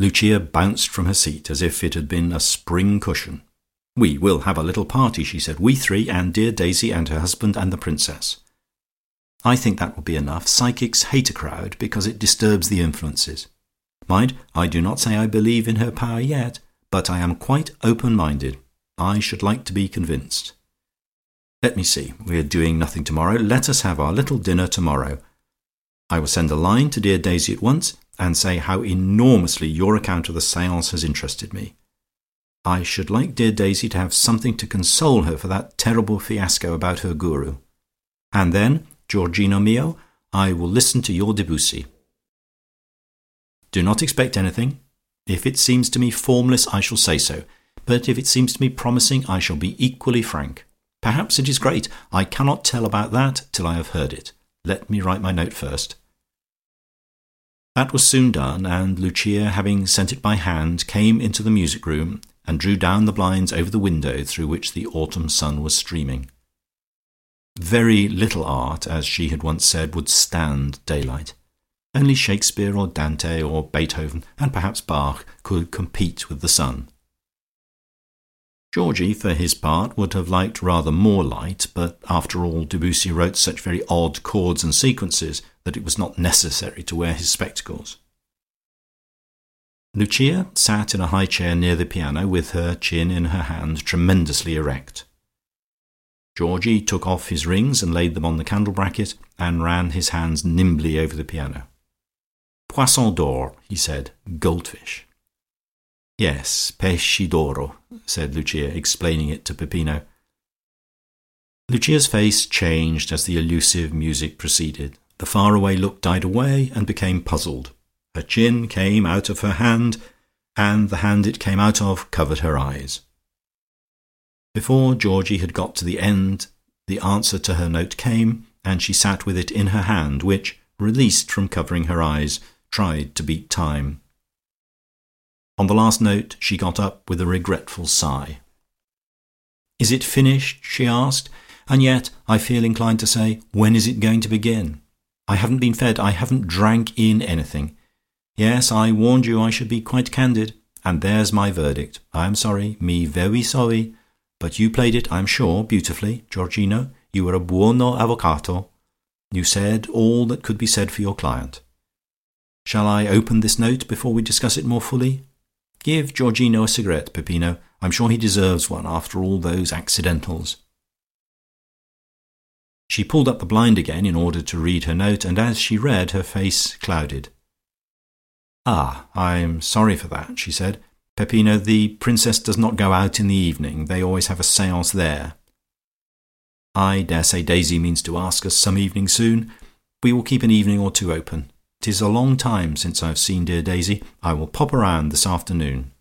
Lucia bounced from her seat as if it had been a spring cushion. "We will have a little party," she said. "We three, and dear Daisy and her husband and the Princess. I think that will be enough. Psychics hate a crowd, because it disturbs the influences. Mind, I do not say I believe in her power yet, but I am quite open minded. I should like to be convinced. Let me see: we are doing nothing tomorrow. Let us have our little dinner tomorrow. I will send a line to dear Daisy at once, and say how enormously your account of the seance has interested me. I should like dear Daisy to have something to console her for that terrible fiasco about her Guru. And then, Georgino mio, I will listen to your Debussy. Do not expect anything. If it seems to me formless, I shall say so, but if it seems to me promising, I shall be equally frank. Perhaps it is great. I cannot tell about that till I have heard it. Let me write my note first." That was soon done, and Lucia having sent it by hand, came into the music room, and drew down the blinds over the window through which the autumn sun was streaming. Very little art, as she had once said, would stand daylight. Only Shakespeare or Dante or Beethoven, and perhaps Bach, could compete with the sun. Georgie, for his part, would have liked rather more light, but after all Debussy wrote such very odd chords and sequences that it was not necessary to wear his spectacles. Lucia sat in a high chair near the piano, with her chin in her hand, tremendously erect. Georgie took off his rings and laid them on the candle bracket, and ran his hands nimbly over the piano. "Poisson d'or," he said. "Goldfish." "Yes, pesci d'oro," said Lucia, explaining it to Peppino. Lucia's face changed as the elusive music proceeded. The far away look died away and became puzzled. Her chin came out of her hand, and the hand it came out of covered her eyes. Before Georgie had got to the end, the answer to her note came, and she sat with it in her hand, which, released from covering her eyes, tried to beat time. On the last note she got up with a regretful sigh. "Is it finished?" she asked, "and yet I feel inclined to say, when is it going to begin? I haven't been fed, I haven't drank in anything. Yes, I warned you I should be quite candid, and there's my verdict. I am sorry, me very sorry, but you played it, I am sure, beautifully, Georgino. You were a buono avvocato. You said all that could be said for your client. Shall I open this note before we discuss it more fully? Give Georgino a cigarette, Peppino. I'm sure he deserves one after all those accidentals." She pulled up the blind again in order to read her note, and as she read her face clouded. "Ah, I'm sorry for that," she said. "Peppino, the Princess does not go out in the evening. They always have a seance there. I daresay Daisy means to ask us some evening soon. We will keep an evening or two open. 'Tis a long time since I have seen dear Daisy. I will pop round this afternoon."